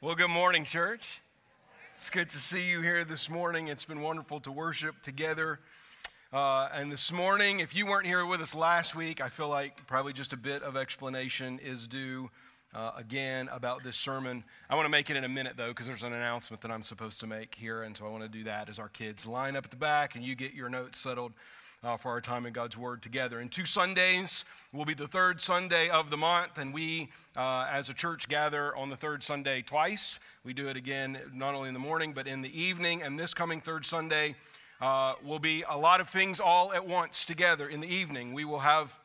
Well, good morning, church. It's good to see you here this morning. It's been wonderful to worship together. Uh, and this morning, if you weren't here with us last week, I feel like probably just a bit of explanation is due uh, again about this sermon. I want to make it in a minute, though, because there's an announcement that I'm supposed to make here. And so I want to do that as our kids line up at the back and you get your notes settled uh, for our time in God's Word together. And two Sundays will be the third Sunday of the month, and we, uh, as a church, gather on the third Sunday twice. We do it again not only in the morning, but in the evening. And this coming third Sunday uh, will be a lot of things all at once together in the evening. We will have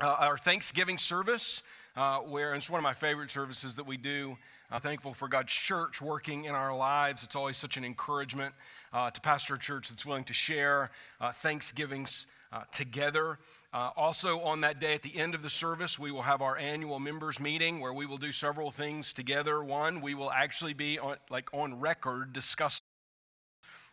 uh, our Thanksgiving service, uh, where it's one of my favorite services that we do. I'm thankful for God's church working in our lives. It's always such an encouragement uh, to pastor a church that's willing to share uh, Thanksgivings uh, together. Uh, also, on that day at the end of the service, we will have our annual members meeting where we will do several things together. One, we will actually be on, like on record discussing.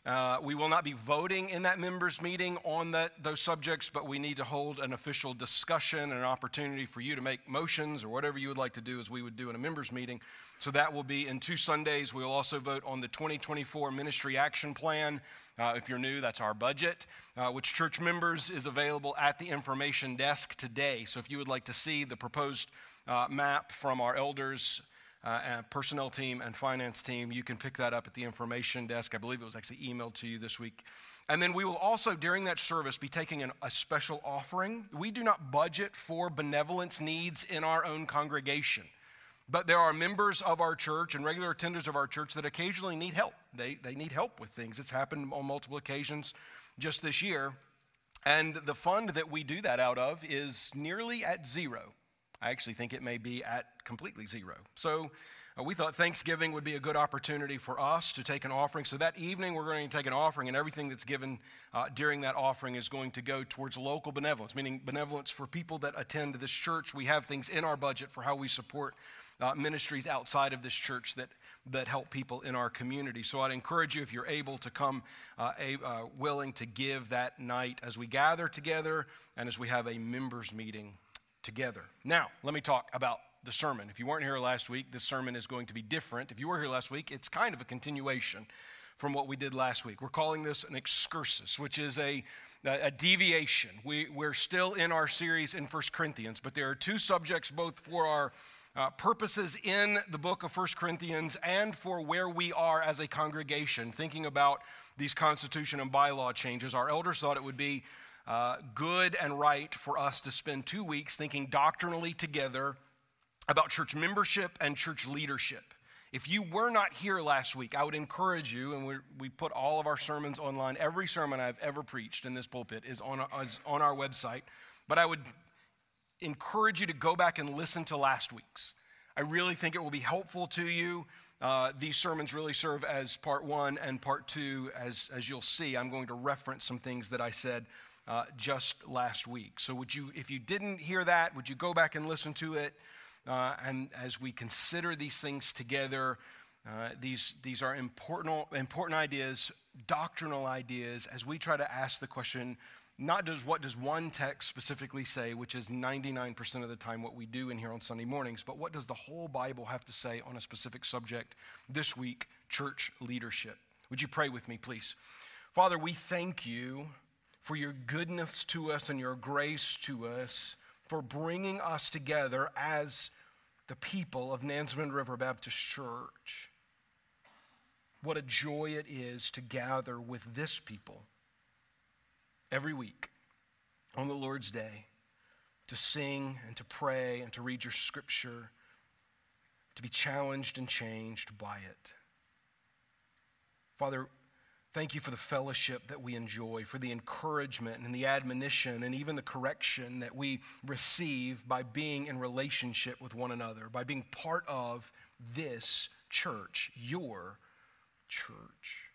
Uh, we will not be voting in that members meeting on that, those subjects, but we need to hold an official discussion and an opportunity for you to make motions or whatever you would like to do as we would do in a members meeting so that will be in two Sundays. We'll also vote on the 2024 Ministry Action Plan. Uh, if you're new, that's our budget, uh, which church members is available at the information desk today. So if you would like to see the proposed uh, map from our elders, uh, personnel team and finance team, you can pick that up at the information desk. I believe it was actually emailed to you this week. And then we will also, during that service, be taking an, a special offering. We do not budget for benevolence needs in our own congregation. But there are members of our church and regular attenders of our church that occasionally need help. They, they need help with things. It's happened on multiple occasions just this year. And the fund that we do that out of is nearly at zero. I actually think it may be at completely zero. So uh, we thought Thanksgiving would be a good opportunity for us to take an offering. So that evening, we're going to take an offering, and everything that's given uh, during that offering is going to go towards local benevolence, meaning benevolence for people that attend this church. We have things in our budget for how we support uh, ministries outside of this church that, that help people in our community. So I'd encourage you, if you're able to come uh, a, uh, willing to give that night as we gather together and as we have a members meeting together. Now, let me talk about the sermon. If you weren't here last week, this sermon is going to be different. If you were here last week, it's kind of a continuation from what we did last week. We're calling this an excursus, which is a, a deviation. We, we're still in our series in First Corinthians, but there are two subjects both for our uh, purposes in the book of First Corinthians and for where we are as a congregation, thinking about these constitution and bylaw changes. Our elders thought it would be uh, good and right for us to spend two weeks thinking doctrinally together about church membership and church leadership. If you were not here last week, I would encourage you, and we, put all of our sermons online. Every sermon I've ever preached in this pulpit is on, is on our website. But I would encourage you to go back and listen to last week's. I really think it will be helpful to you. Uh, these sermons really serve as part one and part two. As, as you'll see, I'm going to reference some things that I said uh, just last week. So, would you, if you didn't hear that, would you go back and listen to it? Uh, and as we consider these things together, uh, these, these are important, important ideas, doctrinal ideas, as we try to ask the question not just what does one text specifically say, which is 99% of the time what we do in here on Sunday mornings, but what does the whole Bible have to say on a specific subject this week, church leadership? Would you pray with me, please? Father, we thank you for your goodness to us and your grace to us, for bringing us together as the people of Nansemond River Baptist Church. What a joy it is to gather with this people every week on the Lord's Day to sing and to pray and to read your scripture, to be challenged and changed by it. Father, thank you for the fellowship that we enjoy, for the encouragement and the admonition and even the correction that we receive by being in relationship with one another, by being part of this church, your church.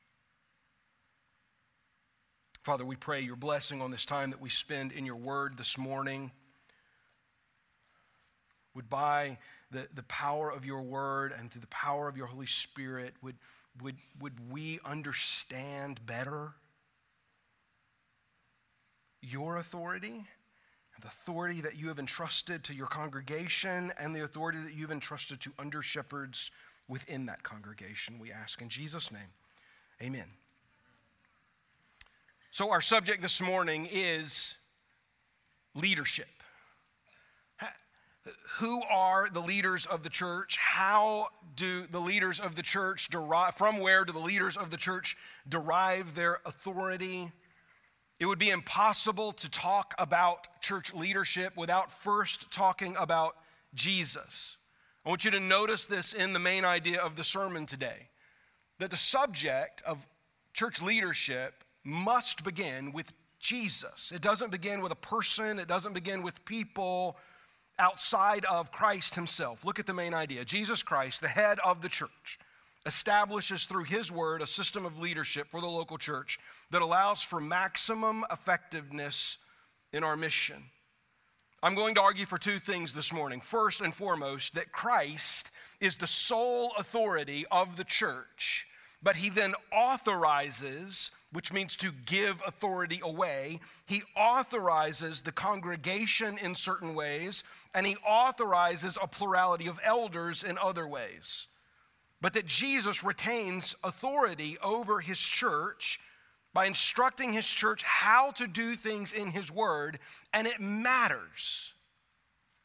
Father, we pray your blessing on this time that we spend in your word this morning. Would by the, the power of your word and through the power of your Holy Spirit, would, would, would we understand better your authority and the authority that you have entrusted to your congregation and the authority that you've entrusted to under shepherds within that congregation, we ask in Jesus' name. Amen. So, our subject this morning is leadership. Who are the leaders of the church? How do the leaders of the church derive, from where do the leaders of the church derive their authority? It would be impossible to talk about church leadership without first talking about Jesus. I want you to notice this in the main idea of the sermon today that the subject of church leadership must begin with Jesus. It doesn't begin with a person, it doesn't begin with people outside of Christ himself. Look at the main idea Jesus Christ, the head of the church, establishes through his word a system of leadership for the local church that allows for maximum effectiveness in our mission. I'm going to argue for two things this morning. First and foremost, that Christ is the sole authority of the church but he then authorizes, which means to give authority away. He authorizes the congregation in certain ways, and he authorizes a plurality of elders in other ways. But that Jesus retains authority over his church by instructing his church how to do things in his word, and it matters.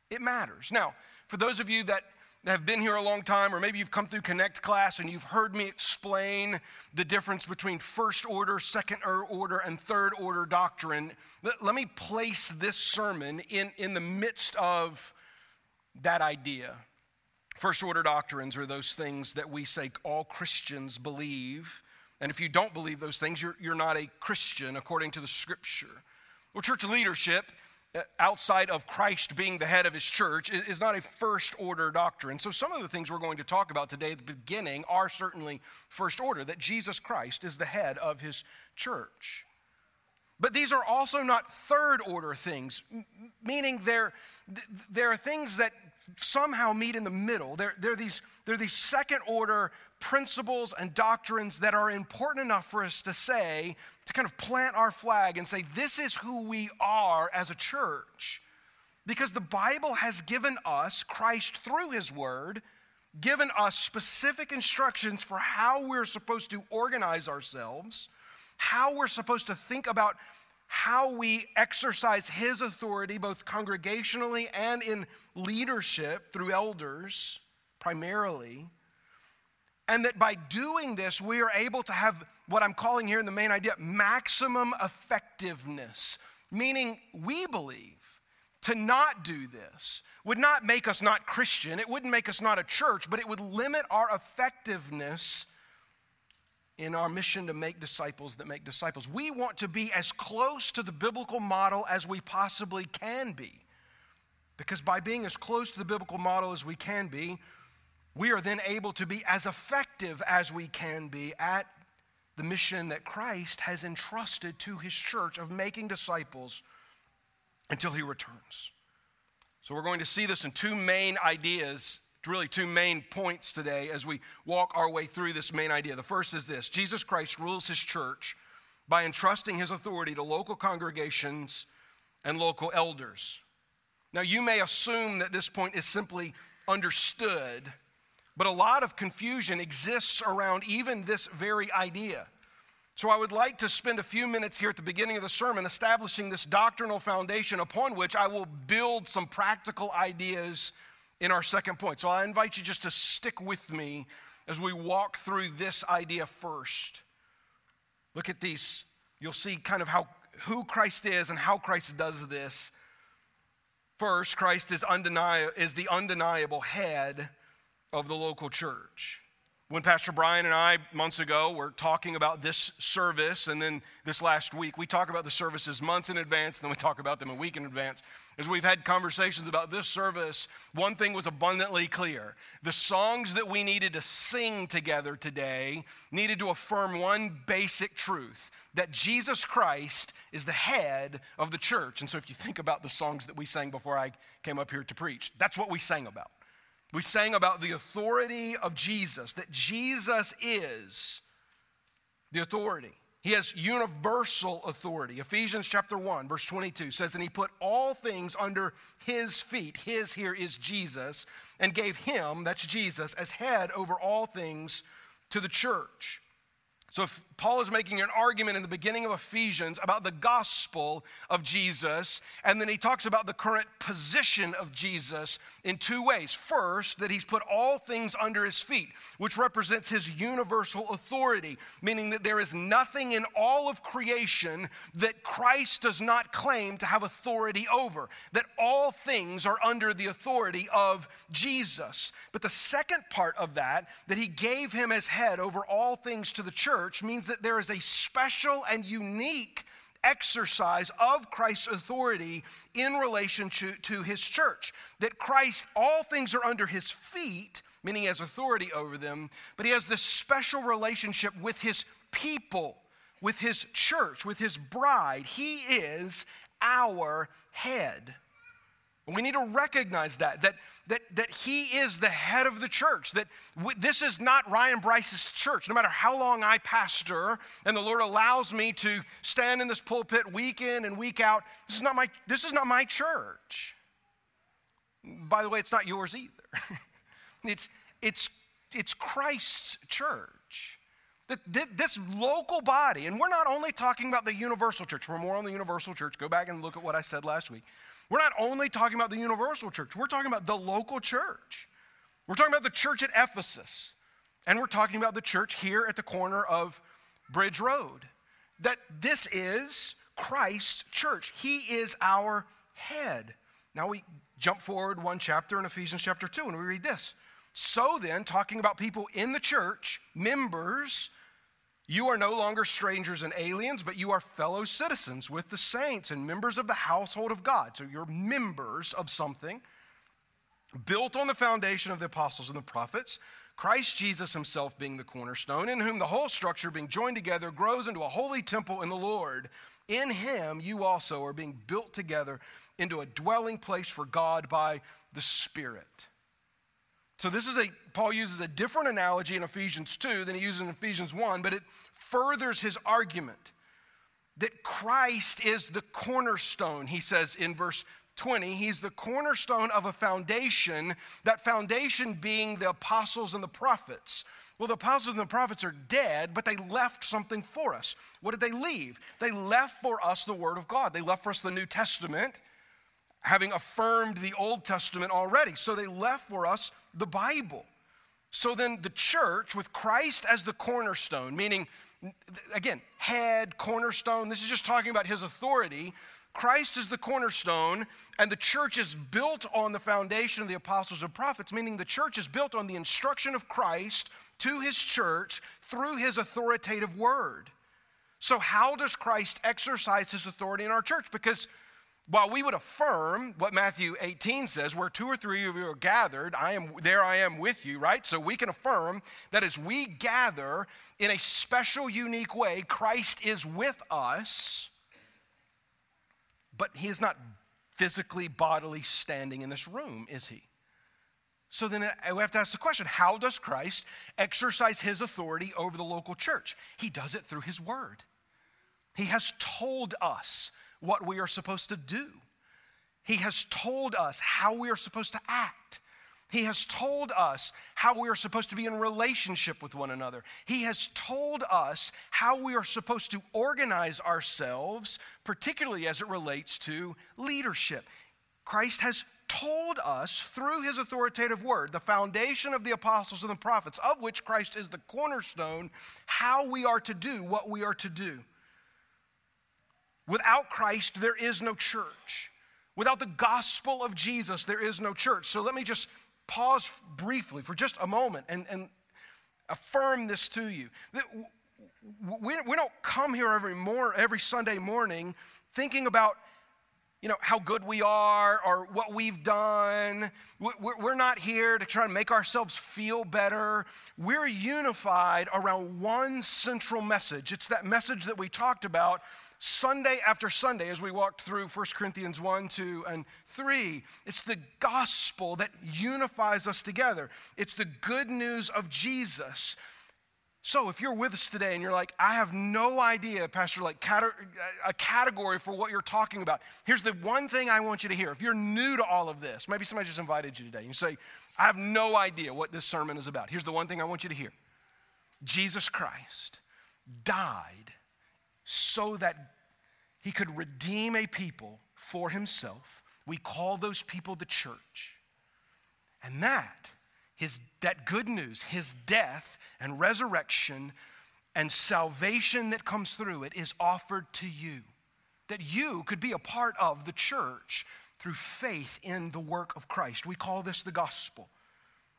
It matters. Now, for those of you that have been here a long time, or maybe you've come through Connect class and you've heard me explain the difference between first order, second order, and third order doctrine. Let, let me place this sermon in, in the midst of that idea. First order doctrines are those things that we say all Christians believe. And if you don't believe those things, you're, you're not a Christian according to the scripture. Well, church leadership Uh, outside of Christ being the head of his church is not a first order doctrine. So, some of the things we're going to talk about today at the beginning are certainly first order that Jesus Christ is the head of his church. But these are also not third order things, meaning they're, there are things that somehow meet in the middle. They're, they're, these, they're these second order principles and doctrines that are important enough for us to say, to kind of plant our flag and say, this is who we are as a church. Because the Bible has given us, Christ through his word, given us specific instructions for how we're supposed to organize ourselves, how we're supposed to think about how we exercise his authority, both congregationally and in leadership through elders, primarily. And that by doing this, we are able to have what I'm calling here in the main idea maximum effectiveness, meaning we believe to not do this would not make us not Christian, it wouldn't make us not a church, but it would limit our effectiveness in our mission to make disciples that make disciples. We want to be as close to the biblical model as we possibly can be. Because by being as close to the biblical model as we can be, we are then able to be as effective as we can be at the mission that Christ has entrusted to his church of making disciples until he returns. So, we're going to see this in two main ideas really two main points today as we walk our way through this main idea. The first is this Jesus Christ rules his church by entrusting his authority to local congregations and local elders. Now, you may assume that this point is simply understood, but a lot of confusion exists around even this very idea. So, I would like to spend a few minutes here at the beginning of the sermon establishing this doctrinal foundation upon which I will build some practical ideas in our second point. So I invite you just to stick with me as we walk through this idea first. Look at these. You'll see kind of how who Christ is and how Christ does this. First, Christ is, undeni- is the undeniable head of the local church. When Pastor Brian and I, months ago, were talking about this service, and then this last week, we talk about the services months in advance, and then we talk about them a week in advance. As we've had conversations about this service, one thing was abundantly clear. The songs that we needed to sing together today needed to affirm one basic truth that Jesus Christ is the head of the church. And so, if you think about the songs that we sang before I came up here to preach, that's what we sang about. We sang about the authority of Jesus, that Jesus is the authority. He has universal authority. Ephesians chapter 1, verse 22 says, And he put all things under his feet. His here is Jesus, and gave him, that's Jesus, as head over all things to the church so if Paul is making an argument in the beginning of Ephesians about the gospel of Jesus, and then he talks about the current position of Jesus in two ways. First, that he's put all things under his feet, which represents his universal authority, meaning that there is nothing in all of creation that Christ does not claim to have authority over, that all things are under the authority of Jesus. But the second part of that, that he gave him as head over all things to the church, church means that there is a special and unique exercise of Christ's authority in relation to, to his church. That Christ, all things are under his feet, meaning he has authority over them, but he has this special relationship with his people, with his church, with his bride. He is our head. We need to recognize that, that, that, that he is the head of the church, that w- this is not Ryan Bryce's church. No matter how long I pastor and the Lord allows me to stand in this pulpit week in and week out, this is not my, this is not my church. By the way, it's not yours either. it's, it's, it's Christ's church. That this local body, and we're not only talking about the universal church, for more on the universal church, go back and look at what I said last week. We're not only talking about the universal church, we're talking about the local church. We're talking about the church at Ephesus, and we're talking about the church here at the corner of Bridge Road. That this is Christ's church, He is our head. Now we jump forward one chapter in Ephesians chapter 2, and we read this. So then, talking about people in the church, members, you are no longer strangers and aliens, but you are fellow citizens with the saints and members of the household of God. So you're members of something built on the foundation of the apostles and the prophets, Christ Jesus himself being the cornerstone, in whom the whole structure being joined together grows into a holy temple in the Lord. In him you also are being built together into a dwelling place for God by the Spirit. So this is a Paul uses a different analogy in Ephesians 2 than he uses in Ephesians 1, but it furthers his argument that Christ is the cornerstone. He says in verse 20, he's the cornerstone of a foundation, that foundation being the apostles and the prophets. Well, the apostles and the prophets are dead, but they left something for us. What did they leave? They left for us the Word of God. They left for us the New Testament having affirmed the Old Testament already. So they left for us the Bible. So then the church, with Christ as the cornerstone, meaning, again, head, cornerstone, this is just talking about his authority. Christ is the cornerstone, and the church is built on the foundation of the apostles and prophets, meaning the church is built on the instruction of Christ to his church through his authoritative word. So, how does Christ exercise his authority in our church? Because while we would affirm what Matthew 18 says, where two or three of you are gathered, I am there I am with you, right? So we can affirm that as we gather in a special, unique way, Christ is with us, but he is not physically, bodily standing in this room, is he? So then uh, we have to ask the question how does Christ exercise his authority over the local church? He does it through his word. He has told us what we are supposed to do. He has told us how we are supposed to act. He has told us how we are supposed to be in relationship with one another. He has told us how we are supposed to organize ourselves, particularly as it relates to leadership. Christ has told us through his authoritative word, the foundation of the apostles and the prophets, of which Christ is the cornerstone, how we are to do what we are to do. Without Christ, there is no church. Without the gospel of Jesus, there is no church. So let me just pause briefly for just a moment and, and affirm this to you. We, we don't come here every, more, every Sunday morning thinking about you know, how good we are or what we've done. We're not here to try to make ourselves feel better. We're unified around one central message. It's that message that we talked about Sunday after Sunday as we walked through 1 Corinthians 1, 2, and 3. It's the gospel that unifies us together, it's the good news of Jesus. So, if you're with us today and you're like, I have no idea, Pastor, like a category for what you're talking about, here's the one thing I want you to hear. If you're new to all of this, maybe somebody just invited you today, and you say, I have no idea what this sermon is about. Here's the one thing I want you to hear Jesus Christ died so that he could redeem a people for himself. We call those people the church. And that his, that good news, his death and resurrection and salvation that comes through it is offered to you. That you could be a part of the church through faith in the work of Christ. We call this the gospel.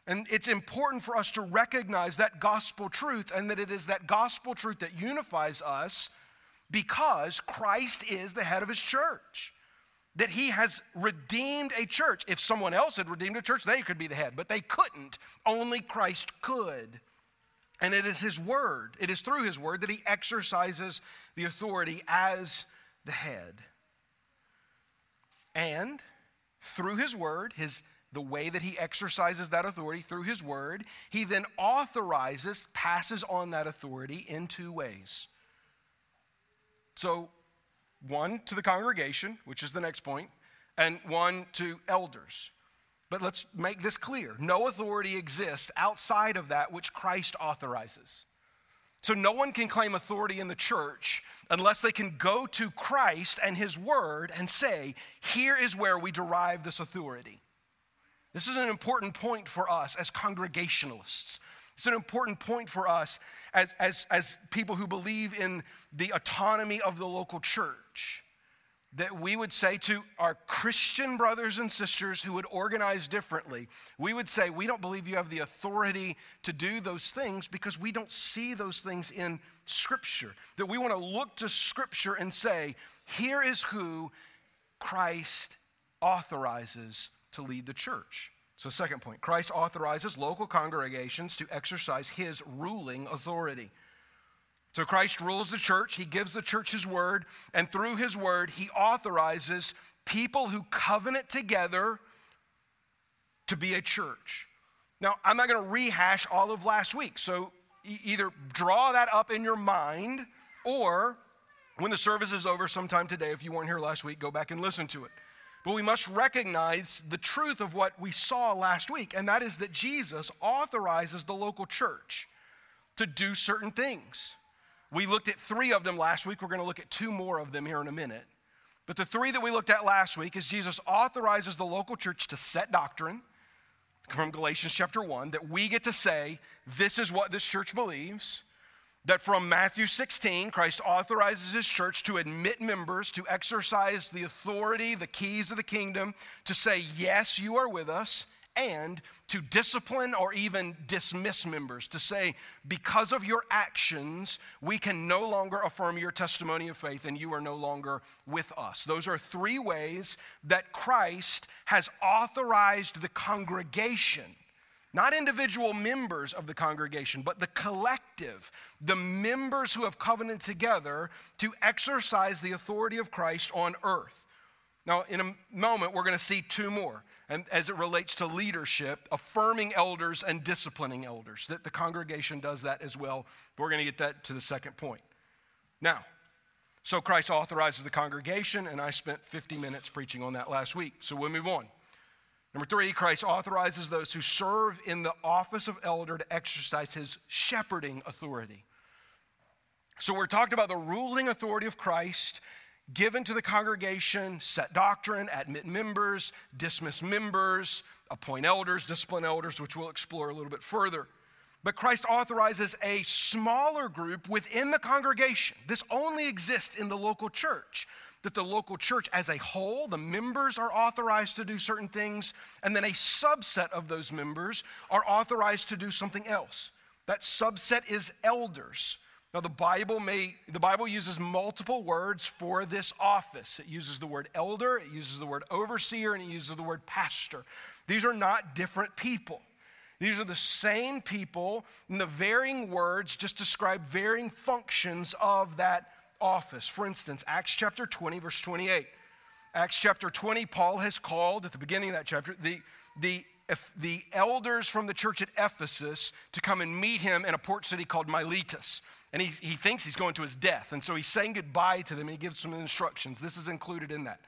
And it's important for us to recognize that gospel truth and that it is that gospel truth that unifies us because Christ is the head of his church that he has redeemed a church. If someone else had redeemed a church, they could be the head, but they couldn't. Only Christ could. And it is his word, it is through his word that he exercises the authority as the head. And through his word, his the way that he exercises that authority through his word, he then authorizes, passes on that authority in two ways. So one to the congregation, which is the next point, and one to elders. But let's make this clear no authority exists outside of that which Christ authorizes. So no one can claim authority in the church unless they can go to Christ and his word and say, here is where we derive this authority. This is an important point for us as congregationalists. It's an important point for us as, as, as people who believe in the autonomy of the local church. That we would say to our Christian brothers and sisters who would organize differently, we would say, We don't believe you have the authority to do those things because we don't see those things in Scripture. That we want to look to Scripture and say, Here is who Christ authorizes to lead the church. So, second point Christ authorizes local congregations to exercise his ruling authority. So, Christ rules the church, he gives the church his word, and through his word, he authorizes people who covenant together to be a church. Now, I'm not going to rehash all of last week, so either draw that up in your mind or when the service is over sometime today, if you weren't here last week, go back and listen to it. But we must recognize the truth of what we saw last week, and that is that Jesus authorizes the local church to do certain things. We looked at three of them last week. We're going to look at two more of them here in a minute. But the three that we looked at last week is Jesus authorizes the local church to set doctrine from Galatians chapter 1, that we get to say, this is what this church believes that from Matthew 16, Christ authorizes his church to admit members, to exercise the authority, the keys of the kingdom, to say, Yes, you are with us, and to discipline or even dismiss members, to say, Because of your actions, we can no longer affirm your testimony of faith and you are no longer with us. Those are three ways that Christ has authorized the congregation not individual members of the congregation, but the collective, the members who have covenanted together to exercise the authority of Christ on earth. Now, in a moment, we're going to see two more, and as it relates to leadership, affirming elders and disciplining elders, that the congregation does that as well. We're going to get that to the second point. Now, so Christ authorizes the congregation, and I spent 50 minutes preaching on that last week. So we'll move on. Number three, Christ authorizes those who serve in the office of elder to exercise his shepherding authority. So we're talking about the ruling authority of Christ given to the congregation, set doctrine, admit members, dismiss members, appoint elders, discipline elders, which we'll explore a little bit further. But Christ authorizes a smaller group within the congregation. This only exists in the local church that the local church as a whole, the members are authorized to do certain things, and then a subset of those members are authorized to do something else. That subset is elders. Now the Bible may the Bible uses multiple words for this office. It uses the word elder, it uses the word overseer, and it uses the word pastor. These are not different people. These are the same people, and the varying words just describe varying functions of that office. For instance, Acts chapter 20, verse 28. Acts chapter 20, Paul has called at the beginning of that chapter the, the the elders from the church at Ephesus to come and meet him in a port city called Miletus. And he, he thinks he's going to his death. And so he's saying goodbye to them and he gives some instructions. This is included in that.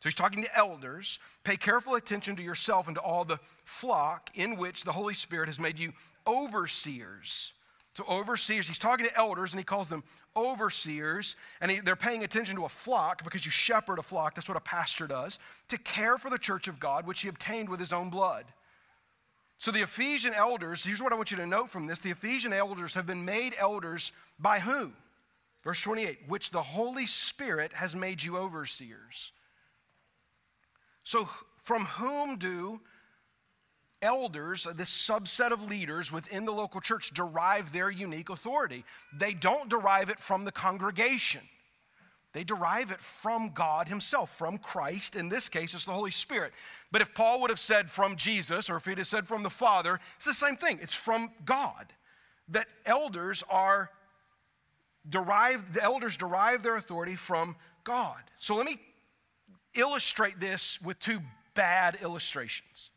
So he's talking to elders. Pay careful attention to yourself and to all the flock in which the Holy Spirit has made you overseers. So, overseers, he's talking to elders and he calls them overseers. And he, they're paying attention to a flock because you shepherd a flock. That's what a pastor does to care for the church of God, which he obtained with his own blood. So, the Ephesian elders, here's what I want you to note from this the Ephesian elders have been made elders by whom? Verse 28 which the Holy Spirit has made you overseers. So, from whom do elders, uh, this subset of leaders within the local church, derive their unique authority? They don't derive it from the congregation. They derive it from God Himself, from Christ. In this case, it's the Holy Spirit. But if Paul would have said from Jesus, or if he'd have said from the Father, it's the same thing. It's from God. That elders are derived, the elders derive their authority from God. So let me illustrate this with two bad illustrations.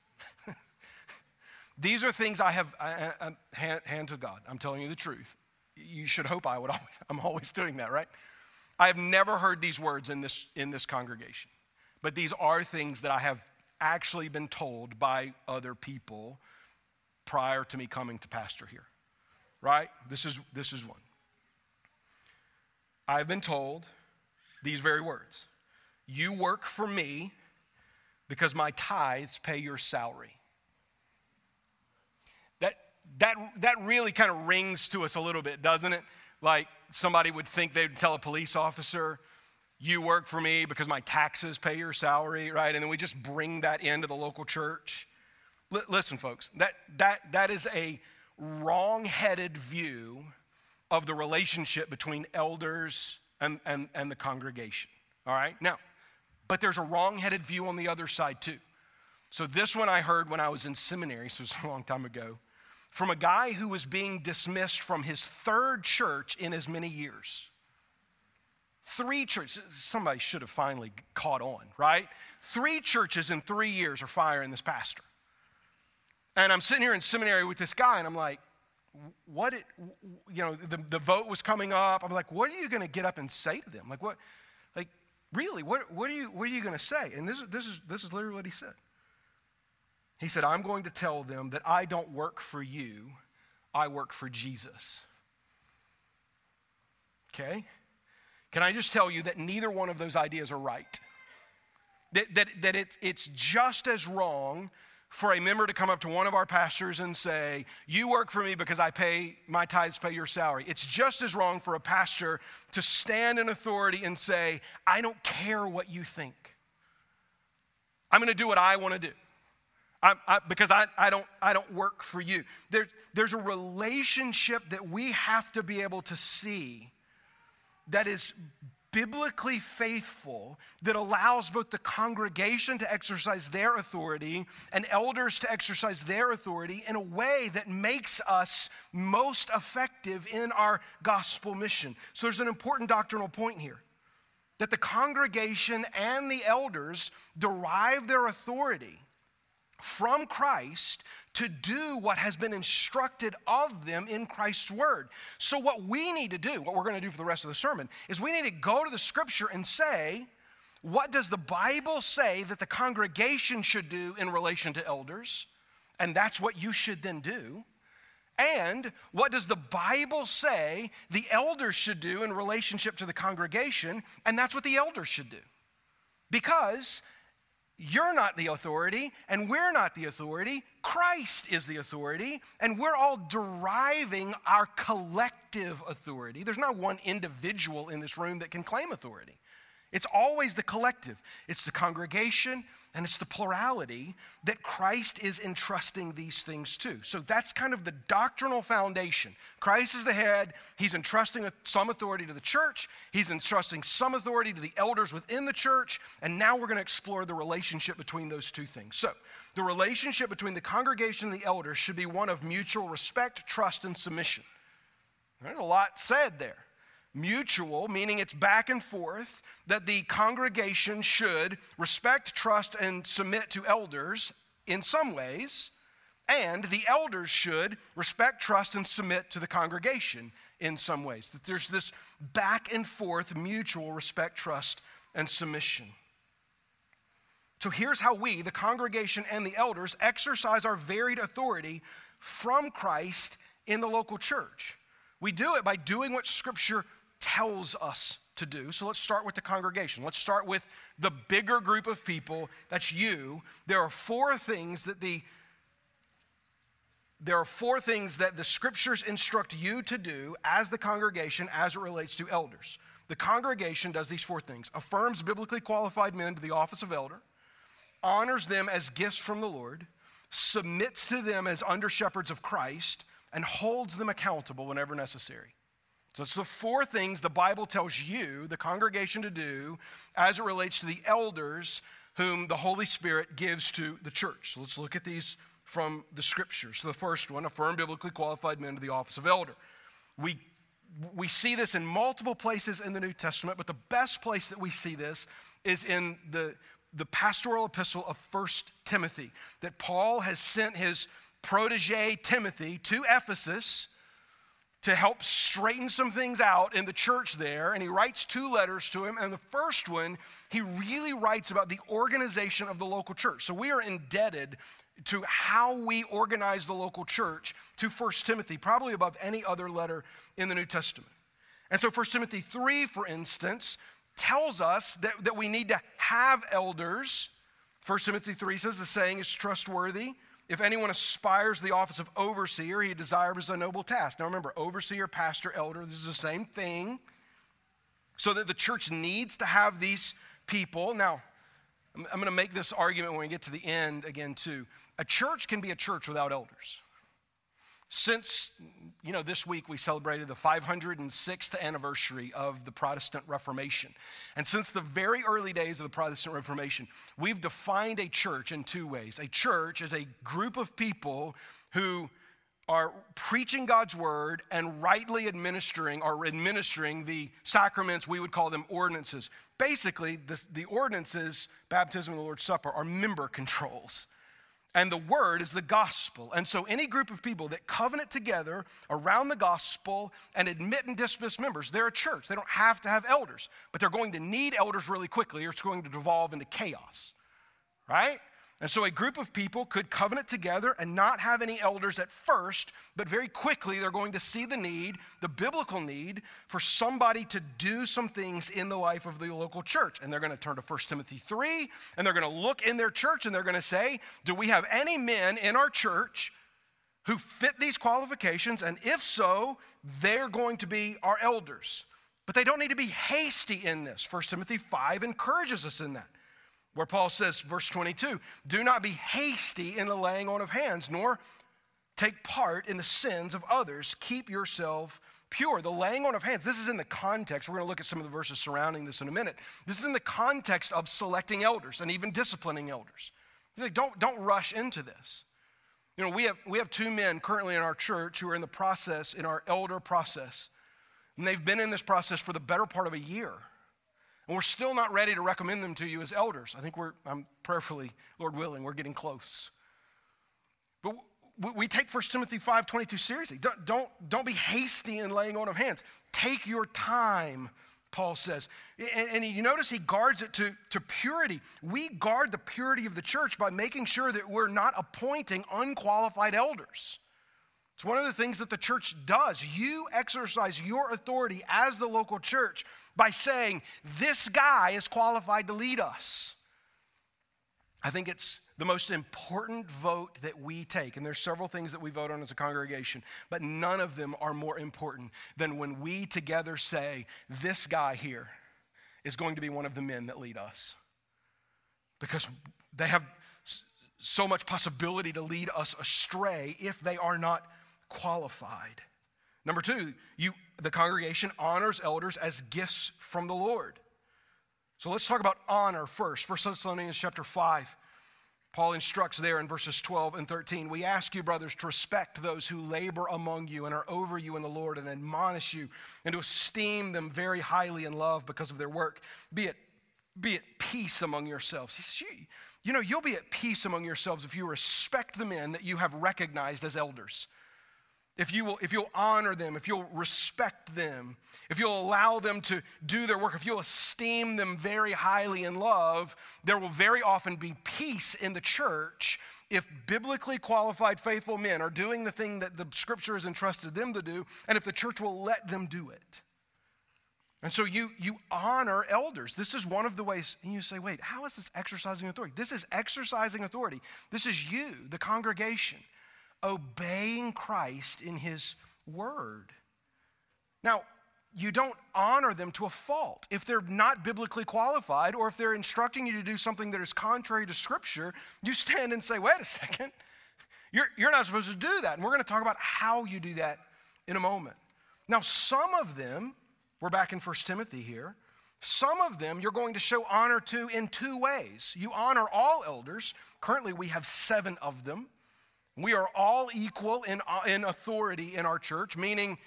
These are things I have I, I, hand, hand to God. I'm telling you the truth. You should hope I would always, I'm always doing that, right? I have never heard these words in this, in this congregation, but these are things that I have actually been told by other people prior to me coming to pastor here, right? This is, this is one. I've been told these very words you work for me because my tithes pay your salary. That, that, really kind of rings to us a little bit, doesn't it? Like somebody would think they'd tell a police officer, You work for me because my taxes pay your salary, right? And then we just bring that into the local church. L- listen, folks, that, that, that is a wrong headed view of the relationship between elders and, and, and the congregation. All right? Now, but there's a wrong headed view on the other side too. So, this one I heard when I was in seminary, so it's a long time ago, from a guy who was being dismissed from his third church in as many years. Three churches, somebody should have finally caught on, right? Three churches in three years are firing this pastor. And I'm sitting here in seminary with this guy, and I'm like, what it, you know, the, the vote was coming up. I'm like, what are you going to get up and say to them? Like, what, like, Really, what, what are you, what are you going to say? And this, this, is, this is literally what he said. He said, I'm going to tell them that I don't work for you, I work for Jesus. Okay? Can I just tell you that neither one of those ideas are right? That, that, that it, it's just as wrong for a member to come up to one of our pastors and say, You work for me because I pay my tithes, pay your salary. It's just as wrong for a pastor to stand in authority and say, I don't care what you think. I'm going to do what I want to do. I, I, because I, I, don't, I don't work for you. There, there's a relationship that we have to be able to see that is biblically faithful that allows both the congregation to exercise their authority and elders to exercise their authority in a way that makes us most effective in our gospel mission. So there's an important doctrinal point here that the congregation and the elders derive their authority from Christ to do what has been instructed of them in Christ's word. So, what we need to do, what we're going to do for the rest of the sermon, is we need to go to the scripture and say, what does the Bible say that the congregation should do in relation to elders? And that's what you should then do. And what does the Bible say the elders should do in relationship to the congregation? And that's what the elders should do. Because you're not the authority, and we're not the authority. Christ is the authority, and we're all deriving our collective authority. There's not one individual in this room that can claim authority. It's always the collective, it's the congregation, and it's the plurality that Christ is entrusting these things to. So that's kind of the doctrinal foundation. Christ is the head, he's entrusting some authority to the church, he's entrusting some authority to the elders within the church, and now we're going to explore the relationship between those two things. So, the relationship between the congregation and the elders should be one of mutual respect, trust, and submission. There's a lot said there mutual, meaning it's back and forth, that the congregation should respect, trust, and submit to elders in some ways, and the elders should respect, trust, and submit to the congregation in some ways. That there's this back and forth mutual respect, trust, and submission. So here's how we, the congregation and the elders, exercise our varied authority from Christ in the local church. We do it by doing what Scripture tells us to do. So let's start with the congregation. Let's start with the bigger group of people. That's you. There are four things that the there are four things that the scriptures instruct you to do as the congregation as it relates to elders. The congregation does these four things affirms biblically qualified men to the office of elder, honors them as gifts from the Lord, submits to them as under shepherds of Christ, and holds them accountable whenever necessary. So it's the four things the Bible tells you, the congregation, to do as it relates to the elders whom the Holy Spirit gives to the church. So let's look at these from the scriptures. So the first one, affirm biblically qualified men to the office of elder. We we see this in multiple places in the New Testament, but the best place that we see this is in the, the pastoral epistle of First Timothy, that Paul has sent his protege Timothy to Ephesus to help straighten some things out in the church there. And he writes two letters to him. And the first one, he really writes about the organization of the local church. So we are indebted to how we organize the local church to 1 Timothy, probably above any other letter in the New Testament. And so 1 Timothy 3, for instance, tells us that, that we need to have elders. 1 Timothy 3 says the saying is trustworthy if anyone aspires the office of overseer, he desires a noble task. Now remember, overseer, pastor, elder, this is the same thing. So that the church needs to have these people. Now, I'm going to make this argument when we get to the end again, too. A church can be a church without elders. Since, you know, this week we celebrated the 506th anniversary of the Protestant Reformation. And since the very early days of the Protestant Reformation, we've defined a church in two ways. A church is a group of people who are preaching God's word and rightly administering or administering the sacraments, we would call them ordinances. Basically, the, ordinances, baptism and the Lord's Supper, are member controls. And the word is the gospel. And so, any group of people that covenant together around the gospel and admit and dismiss members, they're a church. They don't have to have elders, but they're going to need elders really quickly or it's going to devolve into chaos, right? And so a group of people could covenant together and not have any elders at first, but very quickly they're going to see the need, the biblical need, for somebody to do some things in the life of the local church. And they're going to turn to 1 Timothy 3, and they're going to look in their church and they're going to say, Do we have any men in our church who fit these qualifications? And if so, they're going to be our elders. But they don't need to be hasty in this. 1 Timothy 5 encourages us in that. Where Paul says, verse 22, do not be hasty in the laying on of hands, nor take part in the sins of others. Keep yourself pure. The laying on of hands, this is in the context. We're going to look at some of the verses surrounding this in a minute. This is in the context of selecting elders and even disciplining elders. Like, don't, don't rush into this. You know, we have, we have two men currently in our church who are in the process, in our elder process. And they've been in this process for the better part of a year. And we're still not ready to recommend them to you as elders. I think we're, I'm prayerfully, Lord willing, we're getting close. But we take 1 Timothy 5 22 seriously. Don't, don't, don't be hasty in laying on of hands. Take your time, Paul says. And, and you notice he guards it to, to purity. We guard the purity of the church by making sure that we're not appointing unqualified elders. It's one of the things that the church does. You exercise your authority as the local church by saying, This guy is qualified to lead us. I think it's the most important vote that we take. And there's several things that we vote on as a congregation, but none of them are more important than when we together say, This guy here is going to be one of the men that lead us. Because they have so much possibility to lead us astray if they are not qualified. Number two, you, the congregation honors elders as gifts from the Lord. So let's talk about honor first. 1 Thessalonians chapter 5. Paul instructs there in verses 12 and 13 We ask you, brothers, to respect those who labor among you and are over you in the Lord and admonish you, and to esteem them very highly in love because of their work. Be it, be at peace among yourselves. You know, you'll be at peace among yourselves if you respect the men that you have recognized as elders. If, you will, if you'll honor them, if you'll respect them, if you'll allow them to do their work, if you'll esteem them very highly in love, there will very often be peace in the church if biblically qualified, faithful men are doing the thing that the scripture has entrusted them to do, and if the church will let them do it. And so you, you honor elders. This is one of the ways, and you say, wait, how is this exercising authority? This is exercising authority. This is you, the congregation, obeying Christ in his word. Now, you don't honor them to a fault. If they're not biblically qualified or if they're instructing you to do something that is contrary to Scripture, you stand and say, wait a second, you're, you're not supposed to do that. And we're going to talk about how you do that in a moment. Now, some of them, we're back in 1 Timothy here, some of them you're going to show honor to in two ways. You honor all elders. Currently, we have seven of them. We are all equal in, in authority in our church, meaning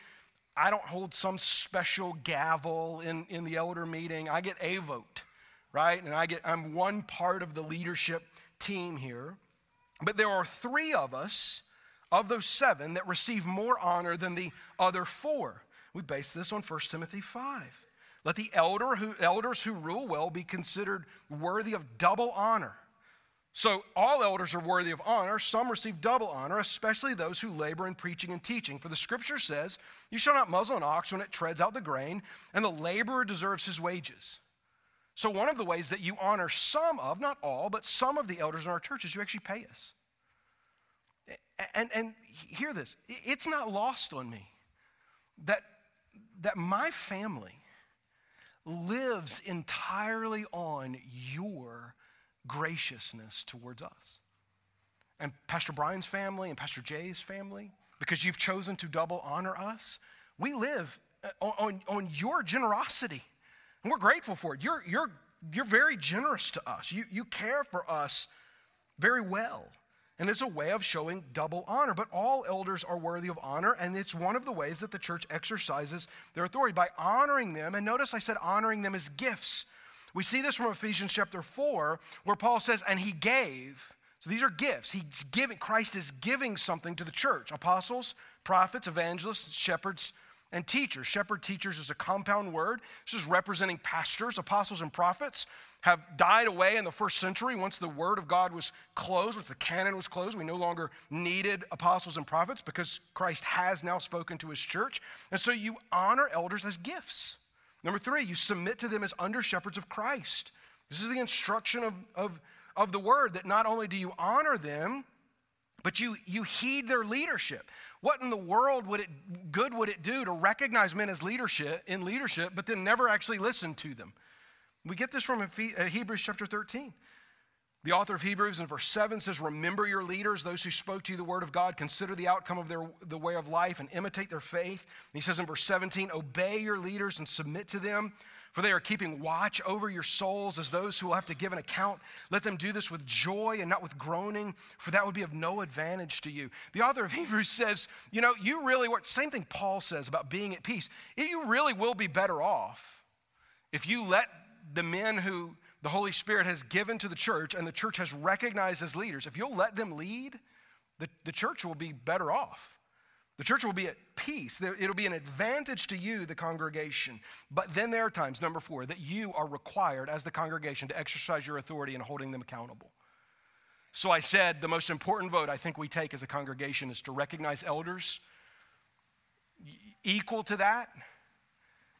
I don't hold some special gavel in, in the elder meeting. I get a vote, right? And I get, I'm one part of the leadership team here. But there are three of us of those seven that receive more honor than the other four. We base this on 1 Timothy 5. Let the elder who, elders who rule well be considered worthy of double honor so, all elders are worthy of honor. Some receive double honor, especially those who labor in preaching and teaching. For the scripture says, You shall not muzzle an ox when it treads out the grain, and the laborer deserves his wages. So, one of the ways that you honor some of, not all, but some of the elders in our church is you actually pay us. And, and hear this it's not lost on me that, that my family lives entirely on your graciousness towards us. And Pastor Brian's family and Pastor Jay's family, because you've chosen to double honor us, we live uh, on, on, on your generosity. And we're grateful for it. You're, you're, you're very generous to us. You, you care for us very well. And it's a way of showing double honor. But all elders are worthy of honor, and it's one of the ways that the church exercises their authority by honoring them. And notice I said honoring them as gifts. We see this from Ephesians chapter 4, where Paul says, and he gave. So these are gifts. He's giving, Christ is giving something to the church apostles, prophets, evangelists, shepherds, and teachers. Shepherd teachers is a compound word. This is representing pastors. Apostles and prophets have died away in the first century once the word of God was closed, once the canon was closed. We no longer needed apostles and prophets because Christ has now spoken to his church. And so you honor elders as gifts. Number three, you submit to them as under shepherds of Christ. This is the instruction of, of, of the word that not only do you honor them, but you, you heed their leadership. What in the world would it good would it do to recognize men as leadership in leadership, but then never actually listen to them? We get this from uh, Hebrews chapter 13. The author of Hebrews in verse 7 says, Remember your leaders, those who spoke to you the word of God, consider the outcome of their, the way of life and imitate their faith. And he says in verse 17, Obey your leaders and submit to them, for they are keeping watch over your souls as those who will have to give an account. Let them do this with joy and not with groaning, for that would be of no advantage to you. The author of Hebrews says, You know, you really work, same thing Paul says about being at peace. You really will be better off if you let the men who the Holy Spirit has given to the church and the church has recognized as leaders, if you'll let them lead, the, the church will be better off. The church will be at peace. It'll be an advantage to you, the congregation. But then there are times, number four, that you are required as the congregation to exercise your authority in holding them accountable. So I said the most important vote I think we take as a congregation is to recognize elders. Equal to that,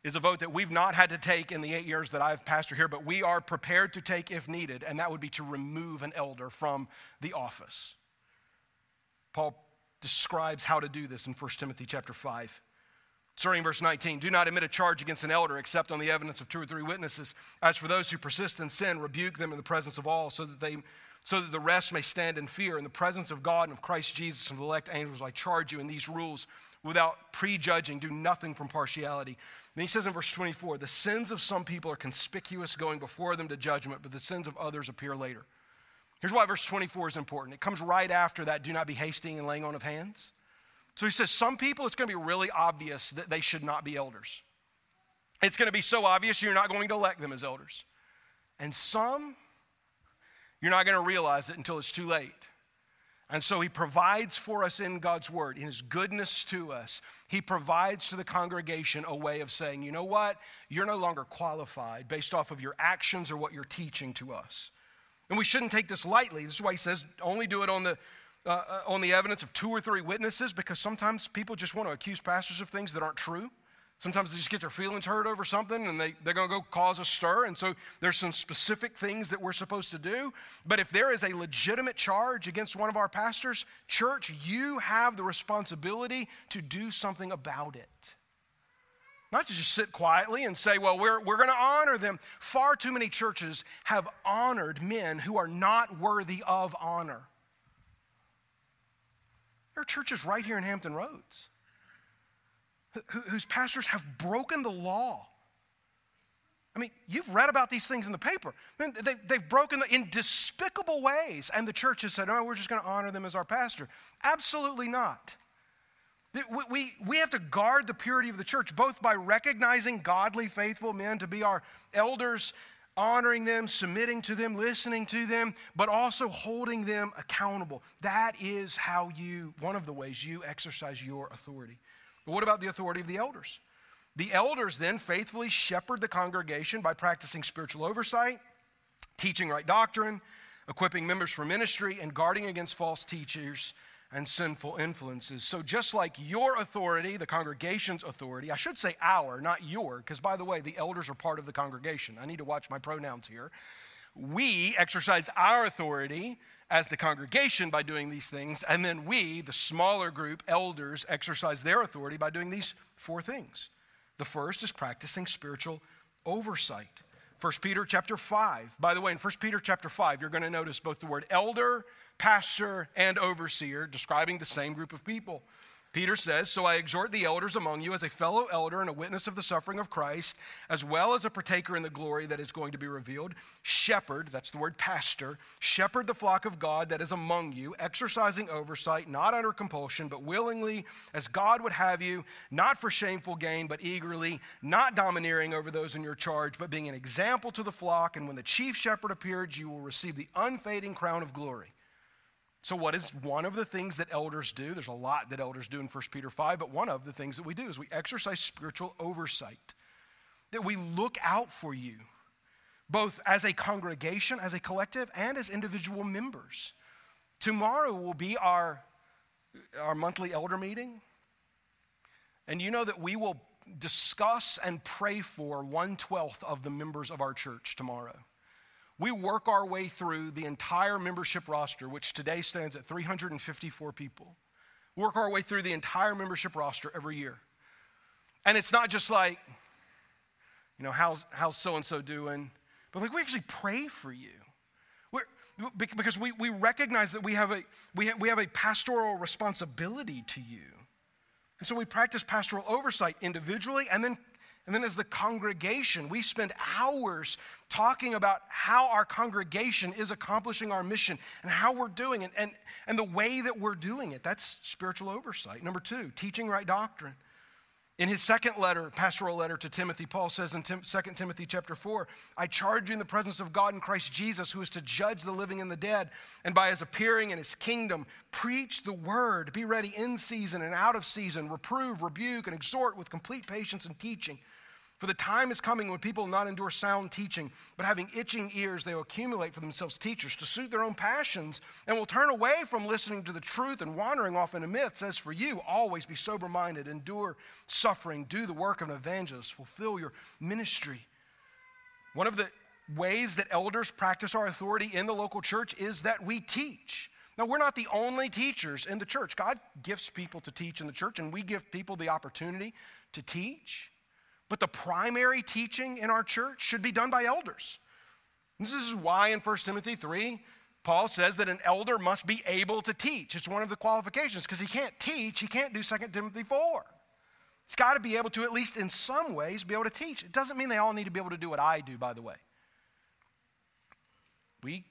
is a vote that we've not had to take in the eight years that I've pastored here, but we are prepared to take if needed, and that would be to remove an elder from the office. Paul describes how to do this in 1 Timothy chapter 5. Starting verse 19, do not admit a charge against an elder except on the evidence of two or three witnesses. As for those who persist in sin, rebuke them in the presence of all, so that they so that the rest may stand in fear. In the presence of God and of Christ Jesus and the elect angels, I charge you in these rules without prejudging, do nothing from partiality. Then he says in verse 24, the sins of some people are conspicuous going before them to judgment, but the sins of others appear later. Here's why verse 24 is important. It comes right after that, do not be hasty in laying on of hands. So he says, some people, it's going to be really obvious that they should not be elders. It's going to be so obvious you're not going to elect them as elders. And some, You're not going to realize it until it's too late. And so he provides for us in God's word, in his goodness to us. He provides to the congregation a way of saying, you know what? You're no longer qualified based off of your actions or what you're teaching to us. And we shouldn't take this lightly. This is why he says only do it on the, uh, uh on the evidence of two or three witnesses, because sometimes people just want to accuse pastors of things that aren't true. Sometimes they just get their feelings hurt over something and they, they're going to go cause a stir. And so there's some specific things that we're supposed to do. But if there is a legitimate charge against one of our pastors, church, you have the responsibility to do something about it. Not to just sit quietly and say, well, we're, we're going to honor them. Far too many churches have honored men who are not worthy of honor. There are churches right here in Hampton Roads whose pastors have broken the law. I mean, you've read about these things in the paper. They, have broken the, in despicable ways, and the church has said, no, we're just going to honor them as our pastor." Absolutely not. We, we have to guard the purity of the church, both by recognizing godly, faithful men to be our elders, honoring them, submitting to them, listening to them, but also holding them accountable. That is how you, one of the ways you exercise your authority. But what about the authority of the elders? The elders then faithfully shepherd the congregation by practicing spiritual oversight, teaching right doctrine, equipping members for ministry, and guarding against false teachers and sinful influences. So, just like your authority, the congregation's authority, I should say our, not your, because by the way, the elders are part of the congregation. I need to watch my pronouns here. We exercise our authority as the congregation by doing these things, and then we, the smaller group, elders, exercise their authority by doing these four things. The first is practicing spiritual oversight. 1 Peter chapter 5. By the way, in 1 Peter chapter 5, you're going to notice both the word elder, pastor, and overseer describing the same group of people. Peter says, So I exhort the elders among you as a fellow elder and a witness of the suffering of Christ, as well as a partaker in the glory that is going to be revealed. Shepherd, that's the word pastor, shepherd the flock of God that is among you, exercising oversight, not under compulsion, but willingly, as God would have you, not for shameful gain, but eagerly, not domineering over those in your charge, but being an example to the flock. And when the chief shepherd appears, you will receive the unfading crown of glory. So, what is one of the things that elders do? There's a lot that elders do in 1 Peter 5, but one of the things that we do is we exercise spiritual oversight. That we look out for you, both as a congregation, as a collective, and as individual members. Tomorrow will be our, our monthly elder meeting. And you know that we will discuss and pray for one twelfth of the members of our church tomorrow we work our way through the entire membership roster, which today stands at 354 people. Work our way through the entire membership roster every year. And it's not just like, you know, how's, how's so-and-so doing? But like we actually pray for you. We're, because we, we recognize that we have, a, we, have, we have a pastoral responsibility to you. And so we practice pastoral oversight individually and then and then, as the congregation, we spend hours talking about how our congregation is accomplishing our mission and how we're doing it and, and the way that we're doing it. That's spiritual oversight. Number two, teaching right doctrine. In his second letter, pastoral letter to Timothy, Paul says in Tim, 2 Timothy chapter 4, I charge you in the presence of God in Christ Jesus, who is to judge the living and the dead, and by his appearing in his kingdom, preach the word, be ready in season and out of season, reprove, rebuke, and exhort with complete patience and teaching. For the time is coming when people will not endure sound teaching, but having itching ears, they will accumulate for themselves teachers to suit their own passions and will turn away from listening to the truth and wandering off into myths. As for you, always be sober minded, endure suffering, do the work of an evangelist, fulfill your ministry. One of the ways that elders practice our authority in the local church is that we teach. Now, we're not the only teachers in the church. God gifts people to teach in the church, and we give people the opportunity to teach. But the primary teaching in our church should be done by elders. This is why in 1 Timothy 3, Paul says that an elder must be able to teach. It's one of the qualifications because he can't teach, he can't do 2 Timothy 4. He's got to be able to, at least in some ways, be able to teach. It doesn't mean they all need to be able to do what I do, by the way. We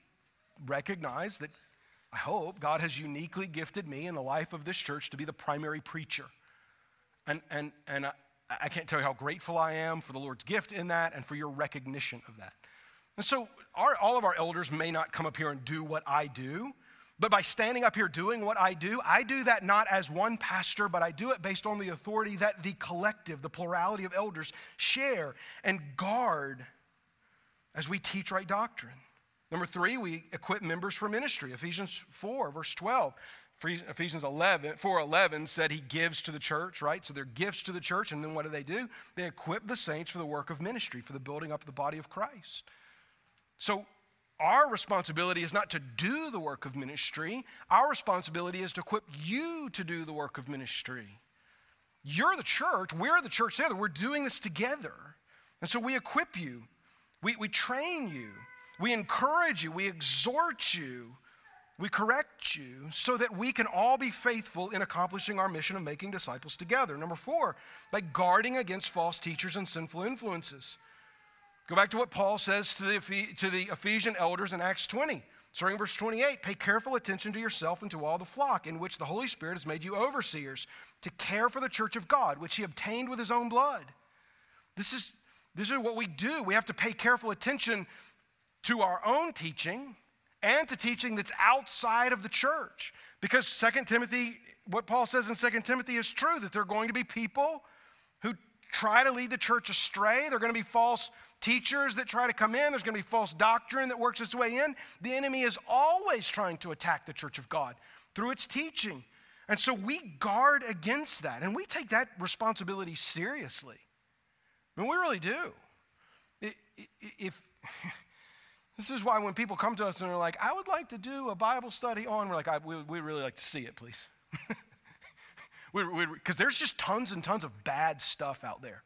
recognize that I hope God has uniquely gifted me in the life of this church to be the primary preacher. And, and, and uh, I can't tell you how grateful I am for the Lord's gift in that and for your recognition of that. And so, our, all of our elders may not come up here and do what I do, but by standing up here doing what I do, I do that not as one pastor, but I do it based on the authority that the collective, the plurality of elders share and guard as we teach right doctrine. Number three, we equip members for ministry. Ephesians 4, verse 12. Ephesians 11, 4 11 said he gives to the church, right? So they're gifts to the church, and then what do they do? They equip the saints for the work of ministry, for the building up of the body of Christ. So our responsibility is not to do the work of ministry, our responsibility is to equip you to do the work of ministry. You're the church, we're the church together, we're doing this together. And so we equip you, we, we train you, we encourage you, we exhort you, we correct you so that we can all be faithful in accomplishing our mission of making disciples together. Number four, by guarding against false teachers and sinful influences. Go back to what Paul says to the, to the Ephesian elders in Acts 20, starting verse 28. Pay careful attention to yourself and to all the flock in which the Holy Spirit has made you overseers to care for the church of God, which he obtained with his own blood. This is, this is what we do. We have to pay careful attention to our own teaching and to teaching that's outside of the church. Because Second Timothy, what Paul says in Second Timothy is true that there are going to be people who try to lead the church astray. There are going to be false teachers that try to come in. There's going to be false doctrine that works its way in. The enemy is always trying to attack the church of God through its teaching. And so we guard against that. And we take that responsibility seriously. I mean, we really do. If. This is why when people come to us and they're like, I would like to do a Bible study on, we're like, we, we really like to see it, please. Because there's just tons and tons of bad stuff out there.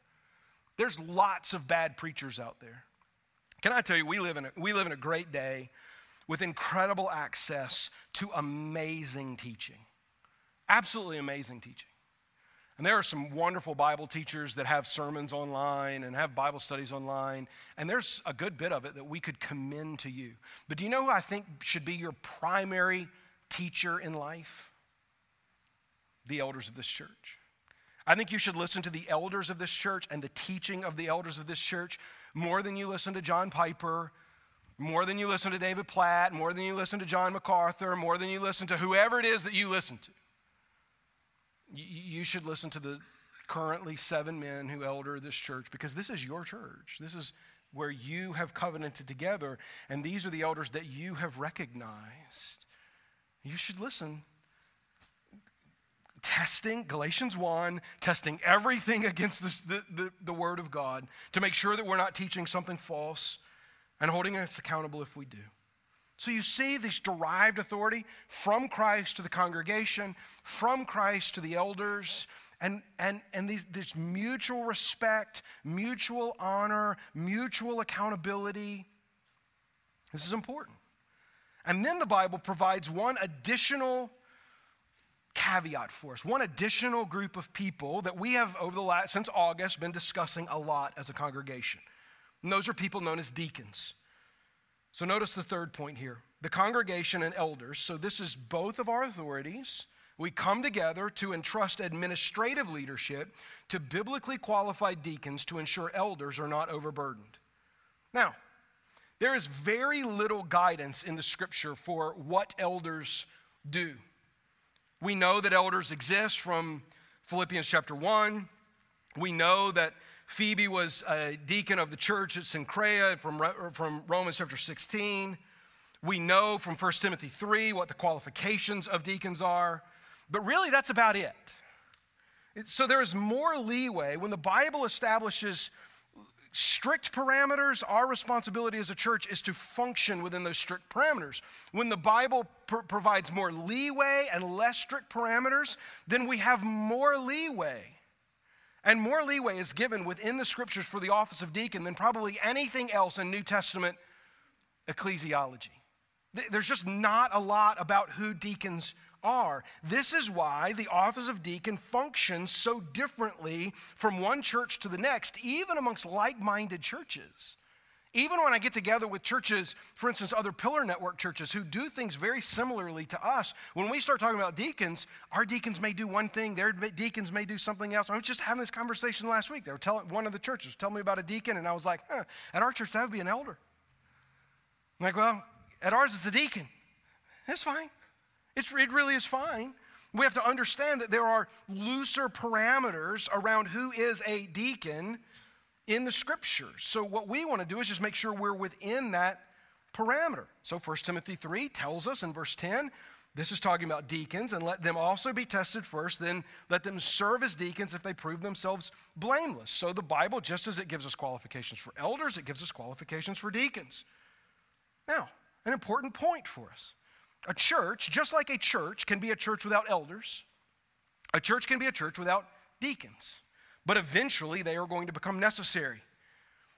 There's lots of bad preachers out there. Can I tell you, we live in a, we live in a great day with incredible access to amazing teaching. Absolutely amazing teaching. And there are some wonderful Bible teachers that have sermons online and have Bible studies online. And there's a good bit of it that we could commend to you. But do you know who I think should be your primary teacher in life? The elders of this church. I think you should listen to the elders of this church and the teaching of the elders of this church more than you listen to John Piper, more than you listen to David Platt, more than you listen to John MacArthur, more than you listen to whoever it is that you listen to. You should listen to the currently seven men who elder this church because this is your church. This is where you have covenanted together, and these are the elders that you have recognized. You should listen. Testing, Galatians 1, testing everything against this, the, the, the Word of God to make sure that we're not teaching something false and holding us accountable if we do. So you see this derived authority from Christ to the congregation, from Christ to the elders, and, and, and these, this mutual respect, mutual honor, mutual accountability. This is important. And then the Bible provides one additional caveat for us, one additional group of people that we have over the last, since August, been discussing a lot as a congregation. And those are people known as deacons. So notice the third point here the congregation and elders. So this is both of our authorities. We come together to entrust administrative leadership to biblically qualified deacons to ensure elders are not overburdened. Now, there is very little guidance in the scripture for what elders do. We know that elders exist from Philippians chapter 1. We know that Phoebe was a deacon of the church at Cenchrea from, from Romans chapter 16. We know from 1 Timothy 3 what the qualifications of deacons are, but really that's about it. So there is more leeway when the Bible establishes strict parameters, our responsibility as a church is to function within those strict parameters. When the Bible pr- provides more leeway and less strict parameters, then we have more leeway and more leeway is given within the scriptures for the office of deacon than probably anything else in New Testament ecclesiology. There's just not a lot about who deacons are. This is why the office of deacon functions so differently from one church to the next, even amongst like minded churches. Even when I get together with churches, for instance, other pillar network churches who do things very similarly to us, when we start talking about deacons, our deacons may do one thing, their deacons may do something else. I was just having this conversation last week. They were telling one of the churches, tell me about a deacon, and I was like, huh, at our church, that would be an elder. I'm like, well, at ours it's a deacon. It's fine. It's, it really is fine. We have to understand that there are looser parameters around who is a deacon in the scriptures. So, what we want to do is just make sure we're within that parameter. So, 1 Timothy 3 tells us in verse 10 this is talking about deacons, and let them also be tested first, then let them serve as deacons if they prove themselves blameless. So, the Bible, just as it gives us qualifications for elders, it gives us qualifications for deacons. Now, an important point for us. A church, just like a church can be a church without elders, a church can be a church without deacons. But eventually they are going to become necessary.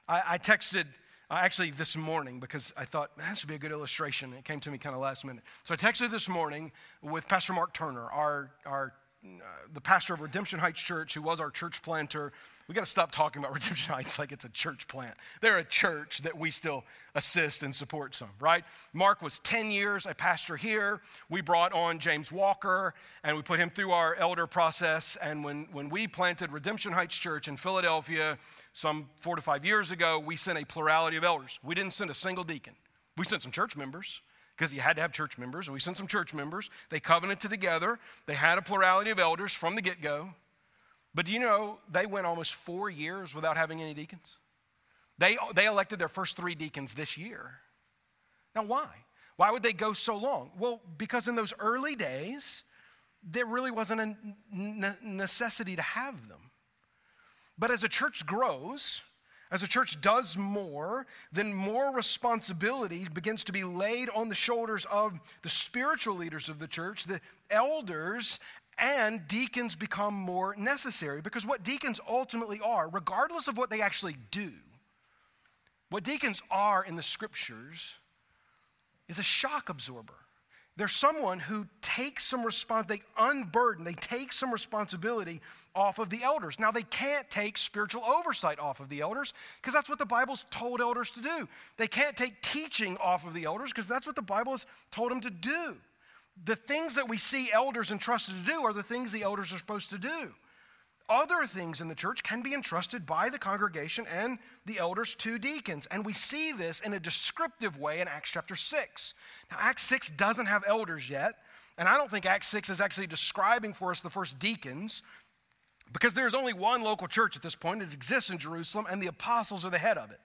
I, I texted uh, actually this morning because I thought this would be a good illustration. It came to me kind of last minute. So I texted this morning with Pastor Mark Turner, our, our Uh, the pastor of Redemption Heights Church, who was our church planter. We got to stop talking about Redemption Heights like it's a church plant. They're a church that we still assist and support some, right? Mark was 10 years a pastor here. We brought on James Walker and we put him through our elder process. And when, when we planted Redemption Heights Church in Philadelphia some four to five years ago, we sent a plurality of elders. We didn't send a single deacon, we sent some church members because you had to have church members, and we sent some church members. They covenanted together. They had a plurality of elders from the get go. But do you know they went almost four years without having any deacons? They, they elected their first three deacons this year. Now, why? Why would they go so long? Well, because in those early days, there really wasn't a necessity to have them. But as a church grows, as a church does more, then more responsibility begins to be laid on the shoulders of the spiritual leaders of the church, the elders, and deacons become more necessary. Because what deacons ultimately are, regardless of what they actually do, what deacons are in the scriptures is a shock absorber. There's someone who takes some response, they unburden, they take some responsibility off of the elders. Now, they can't take spiritual oversight off of the elders because that's what the Bible's told elders to do. They can't take teaching off of the elders because that's what the Bible has told them to do. The things that we see elders entrusted to do are the things the elders are supposed to do other things in the church can be entrusted by the congregation and the elders to deacons. And we see this in a descriptive way in Acts chapter 6. Now, Acts 6 doesn't have elders yet, and I don't think Acts 6 is actually describing for us the first deacons because there's only one local church at this point. It exists in Jerusalem, and the apostles are the head of it.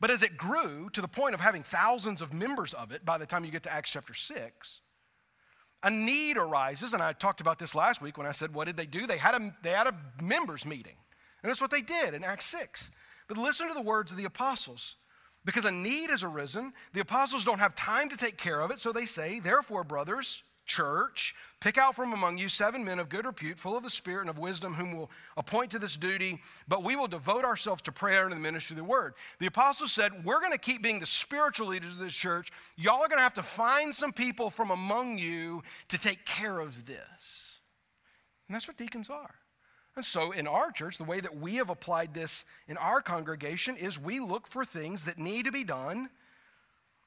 But as it grew to the point of having thousands of members of it by the time you get to Acts chapter 6, a need arises, and I talked about this last week when I said, What did they do? They had a, they had a members' meeting. And that's what they did in Acts 6. But listen to the words of the apostles. Because a need has arisen, the apostles don't have time to take care of it, so they say, Therefore, brothers, church, pick out from among you seven men of good repute, full of the Spirit and of wisdom, whom we will appoint to this duty, but we will devote ourselves to prayer and the ministry of the word. The apostles said, We're going to keep being the spiritual leaders of this church. Y'all are going to have to find some people from among you to take care of this. And that's what deacons are. And so, in our church, the way that we have applied this in our congregation is we look for things that need to be done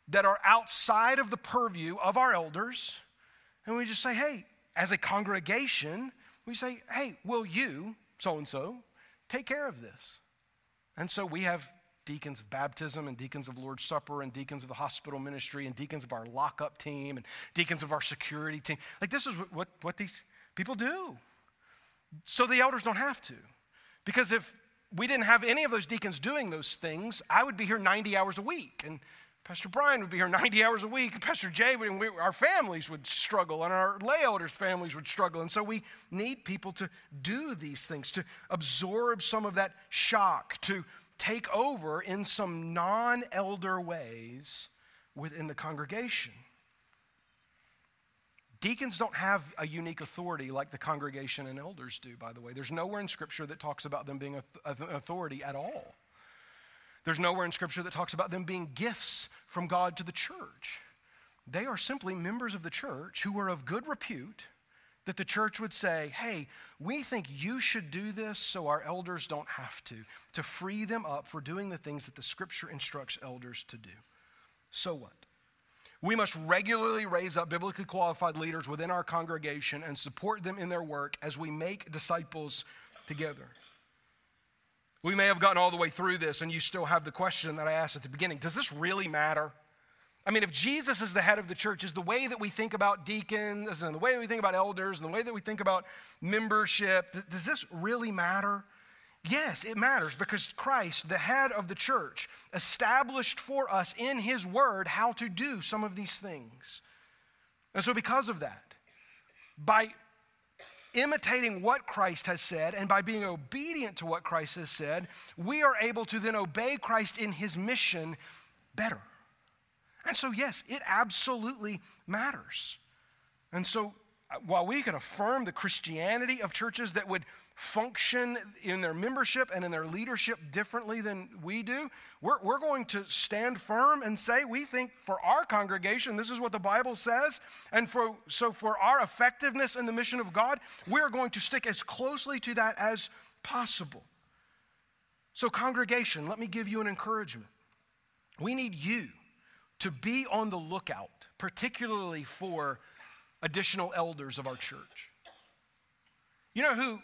that are outside of the purview of our elders and we just say, hey, as a congregation, we say, hey, will you, so and so, take care of this? And so we have deacons of baptism and deacons of Lord's Supper and deacons of the hospital ministry and deacons of our lockup team and deacons of our security team. Like, this is what, what, what these people do. So the elders don't have to. Because if we didn't have any of those deacons doing those things, I would be here 90 hours a week. And Pastor Brian would be here 90 hours a week. Pastor Jay, would, we, our families would struggle, and our lay elders' families would struggle. And so we need people to do these things, to absorb some of that shock, to take over in some non elder ways within the congregation. Deacons don't have a unique authority like the congregation and elders do, by the way. There's nowhere in Scripture that talks about them being an authority at all. There's nowhere in Scripture that talks about them being gifts from God to the church. They are simply members of the church who are of good repute that the church would say, hey, we think you should do this so our elders don't have to, to free them up for doing the things that the Scripture instructs elders to do. So what? We must regularly raise up biblically qualified leaders within our congregation and support them in their work as we make disciples together. We may have gotten all the way through this, and you still have the question that I asked at the beginning Does this really matter? I mean, if Jesus is the head of the church, is the way that we think about deacons and the way we think about elders and the way that we think about membership, does this really matter? Yes, it matters because Christ, the head of the church, established for us in his word how to do some of these things. And so, because of that, by imitating what Christ has said and by being obedient to what Christ has said, we are able to then obey Christ in his mission better. And so, yes, it absolutely matters. And so, uh, while we can affirm the Christianity of churches that would function in their membership and in their leadership differently than we do, we're, we're going to stand firm and say we think for our congregation, this is what the Bible says. And for, so, for our effectiveness in the mission of God, we're going to stick as closely to that as possible. So, congregation, let me give you an encouragement. We need you to be on the lookout, particularly for additional elders of our church. You know who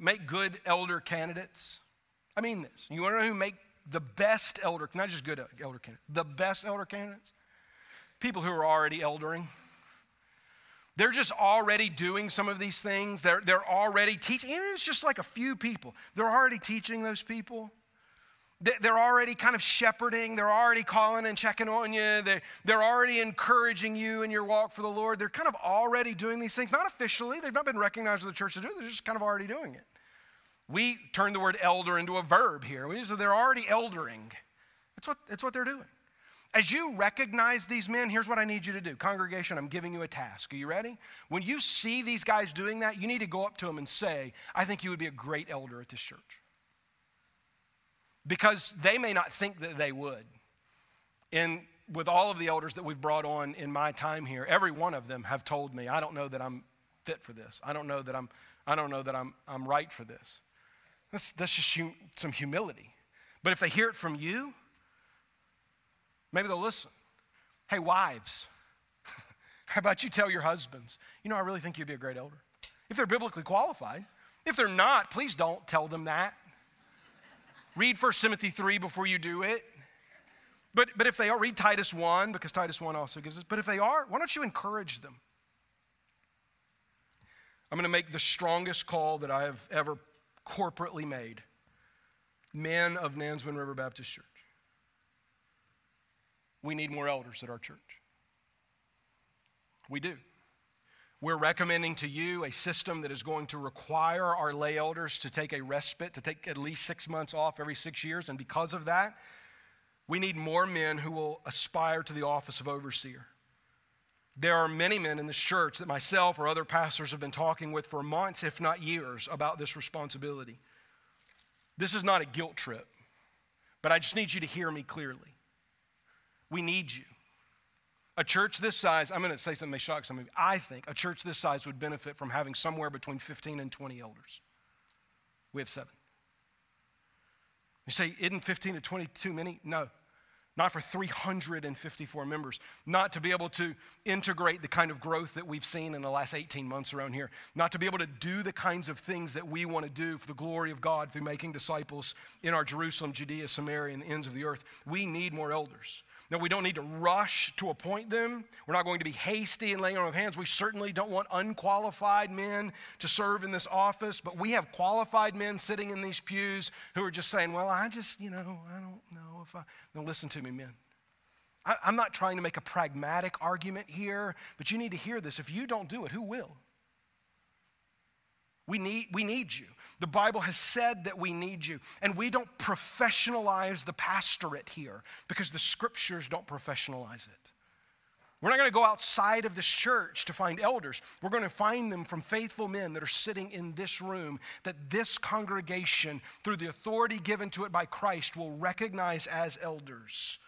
make good elder candidates? I mean this. You want to know who make the best elder, not just good elder candidates, the best elder candidates? People who are already eldering. They're just already doing some of these things. They're, they're already teaching. And it's just like a few people. They're already teaching those people. They're already kind of shepherding. They're already calling and checking on you. They're, they're already encouraging you in your walk for the Lord. They're kind of already doing these things, not officially. They've not been recognized as the church to do it. They're just kind of already doing it. We turn the word elder into a verb here. Say they're already eldering. That's what, that's what they're doing. As you recognize these men, here's what I need you to do. Congregation, I'm giving you a task. Are you ready? When you see these guys doing that, you need to go up to them and say, I think you would be a great elder at this church because they may not think that they would. And with all of the elders that we've brought on in my time here, every one of them have told me, I don't know that I'm fit for this. I don't know that I'm, I don't know that I'm, I'm right for this. That's, that's just hum, some humility. But if they hear it from you, maybe they'll listen. Hey, wives, how about you tell your husbands, you know, I really think you'd be a great elder? If they're biblically qualified. If they're not, please don't tell them that. Read 1 Timothy 3 before you do it. But, but if they are, read Titus 1 because Titus 1 also gives us. But if they are, why don't you encourage them? I'm going to make the strongest call that I have ever corporately made. Men of Nansemond River Baptist Church. We need more elders at our church. We do. We're recommending to you a system that is going to require our lay elders to take a respite, to take at least six months off every six years. And because of that, we need more men who will aspire to the office of overseer. There are many men in this church that myself or other pastors have been talking with for months, if not years, about this responsibility. This is not a guilt trip, but I just need you to hear me clearly. We need you. A church this size, I'm going to say something that may shock some of you. I think a church this size would benefit from having somewhere between 15 and 20 elders. We have seven. You say, isn't 15 to 20 too many? No. Not for 354 members. Not to be able to integrate the kind of growth that we've seen in the last 18 months around here. Not to be able to do the kinds of things that we want to do for the glory of God through making disciples in our Jerusalem, Judea, Samaria, and the ends of the earth. We need more elders. Now, we don't need to rush to appoint them. We're not going to be hasty in laying on of hands. We certainly don't want unqualified men to serve in this office, but we have qualified men sitting in these pews who are just saying, Well, I just, you know, I don't know if I. Now, listen to me, men. I, I'm not trying to make a pragmatic argument here, but you need to hear this. If you don't do it, who will? We need, we need you. The Bible has said that we need you. And we don't professionalize the pastorate here because the scriptures don't professionalize it. We're not going to go outside of this church to find elders. We're going to find them from faithful men that are sitting in this room that this congregation, through the authority given to it by Christ, will recognize as elders.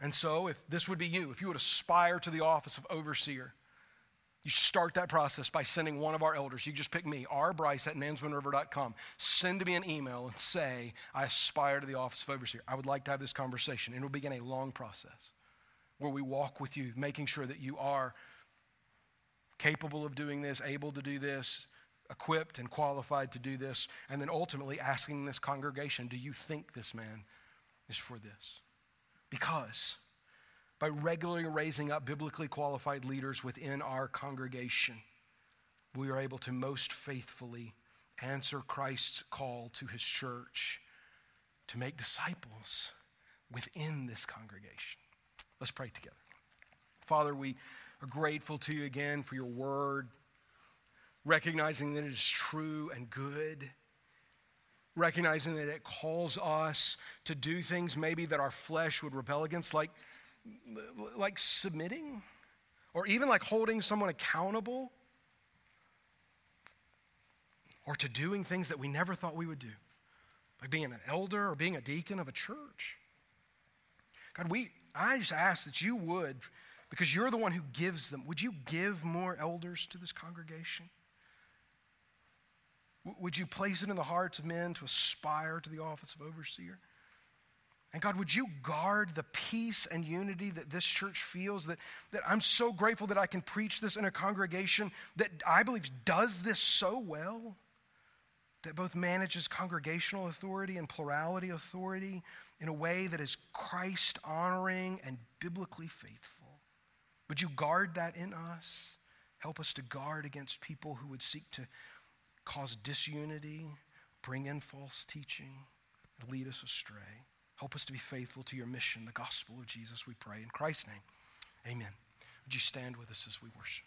And so, if this would be you, if you would aspire to the office of overseer, you start that process by sending one of our elders. You just pick me, rbryce at nansemondriver.com. Send me an email and say, I aspire to the office of overseer. I would like to have this conversation. And it'll begin a long process where we walk with you, making sure that you are capable of doing this, able to do this, equipped and qualified to do this, and then ultimately asking this congregation, do you think this man is for this? Because by regularly raising up biblically qualified leaders within our congregation, we are able to most faithfully answer Christ's call to his church to make disciples within this congregation. Let's pray together. Father, we are grateful to you again for your word, recognizing that it is true and good, recognizing that it calls us to do things maybe that our flesh would rebel against, like, like submitting, or even like holding someone accountable, or to doing things that we never thought we would do, like being an elder or being a deacon of a church. God, we, I just ask that you would because you're the one who gives them. Would you give more elders to this congregation? Would you place it in the hearts of men to aspire to the office of overseer? And God, would you guard the peace and unity that this church feels? That, that I'm so grateful that I can preach this in a congregation that I believe does this so well, that both manages congregational authority and plurality authority in a way that is Christ honoring and biblically faithful. Would you guard that in us? Help us to guard against people who would seek to cause disunity, bring in false teaching, and lead us astray. Help us to be faithful to your mission, the gospel of Jesus, we pray. In Christ's name, amen. Would you stand with us as we worship?